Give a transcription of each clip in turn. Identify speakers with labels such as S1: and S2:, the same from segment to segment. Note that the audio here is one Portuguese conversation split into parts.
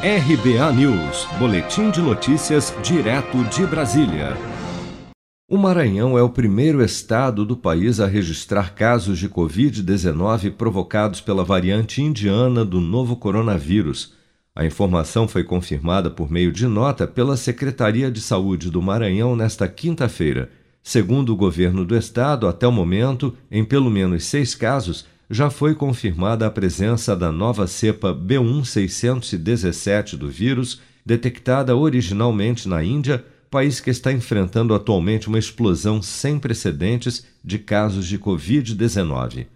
S1: RBA News, Boletim de Notícias, direto de Brasília. O Maranhão é o primeiro estado do país a registrar casos de Covid-19 provocados pela variante indiana do novo coronavírus. A informação foi confirmada por meio de nota pela Secretaria de Saúde do Maranhão nesta quinta-feira. Segundo o governo do estado, até o momento, em pelo menos seis casos, já foi confirmada a presença da nova cepa B1617 do vírus, detectada originalmente na Índia país que está enfrentando atualmente uma explosão sem precedentes de casos de Covid-19.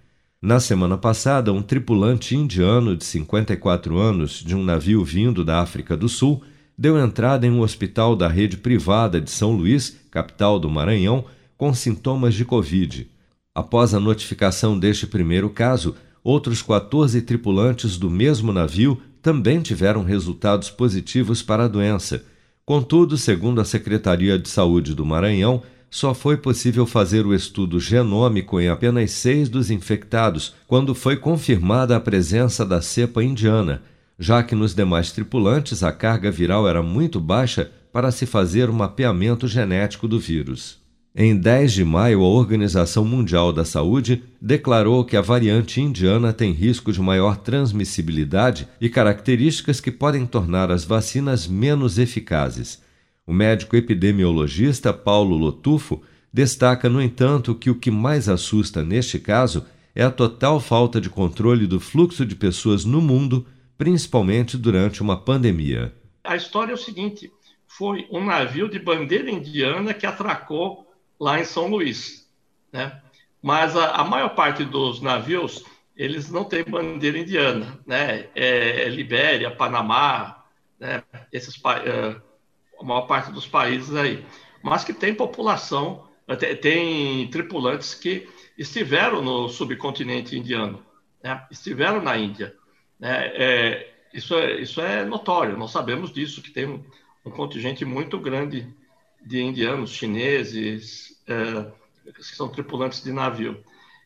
S1: Na semana passada, um tripulante indiano de 54 anos de um navio vindo da África do Sul deu entrada em um hospital da rede privada de São Luís, capital do Maranhão, com sintomas de Covid. Após a notificação deste primeiro caso, outros 14 tripulantes do mesmo navio também tiveram resultados positivos para a doença Contudo, segundo a Secretaria de Saúde do Maranhão, só foi possível fazer o estudo genômico em apenas seis dos infectados, quando foi confirmada a presença da cepa indiana, já que nos demais tripulantes a carga viral era muito baixa para se fazer o mapeamento genético do vírus. Em 10 de maio, a Organização Mundial da Saúde declarou que a variante indiana tem risco de maior transmissibilidade e características que podem tornar as vacinas menos eficazes. O médico epidemiologista Paulo Lotufo destaca, no entanto, que o que mais assusta neste caso é a total falta de controle do fluxo de pessoas no mundo, principalmente durante uma pandemia.
S2: A história é o seguinte: foi um navio de bandeira indiana que atracou lá em São Luís, né? Mas a, a maior parte dos navios eles não têm bandeira indiana, né? É, é Libéria, Panamá, né? Esses é, a maior parte dos países aí, mas que tem população, tem, tripulantes que estiveram no subcontinente indiano, né? estiveram na Índia, né? É, isso é, isso é notório, nós sabemos disso, que tem um, um contingente muito grande de indianos, chineses, é, que são tripulantes de navio.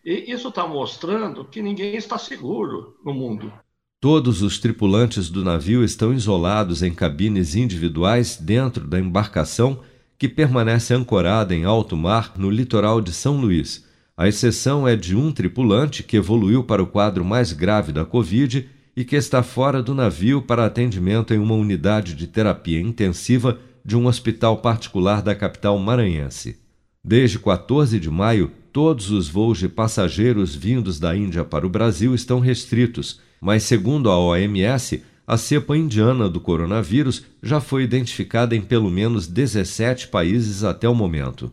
S2: E isso está mostrando que ninguém está seguro no mundo.
S1: Todos os tripulantes do navio estão isolados em cabines individuais dentro da embarcação que permanece ancorada em alto mar no litoral de São Luís. A exceção é de um tripulante que evoluiu para o quadro mais grave da Covid e que está fora do navio para atendimento em uma unidade de terapia intensiva de um hospital particular da capital maranhense. Desde 14 de maio, todos os voos de passageiros vindos da Índia para o Brasil estão restritos, mas, segundo a OMS, a cepa indiana do coronavírus já foi identificada em pelo menos 17 países até o momento.